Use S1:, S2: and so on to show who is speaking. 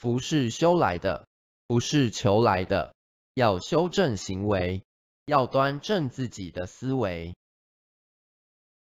S1: 不是修来的不是求来的要修正行为要端正自己的思维。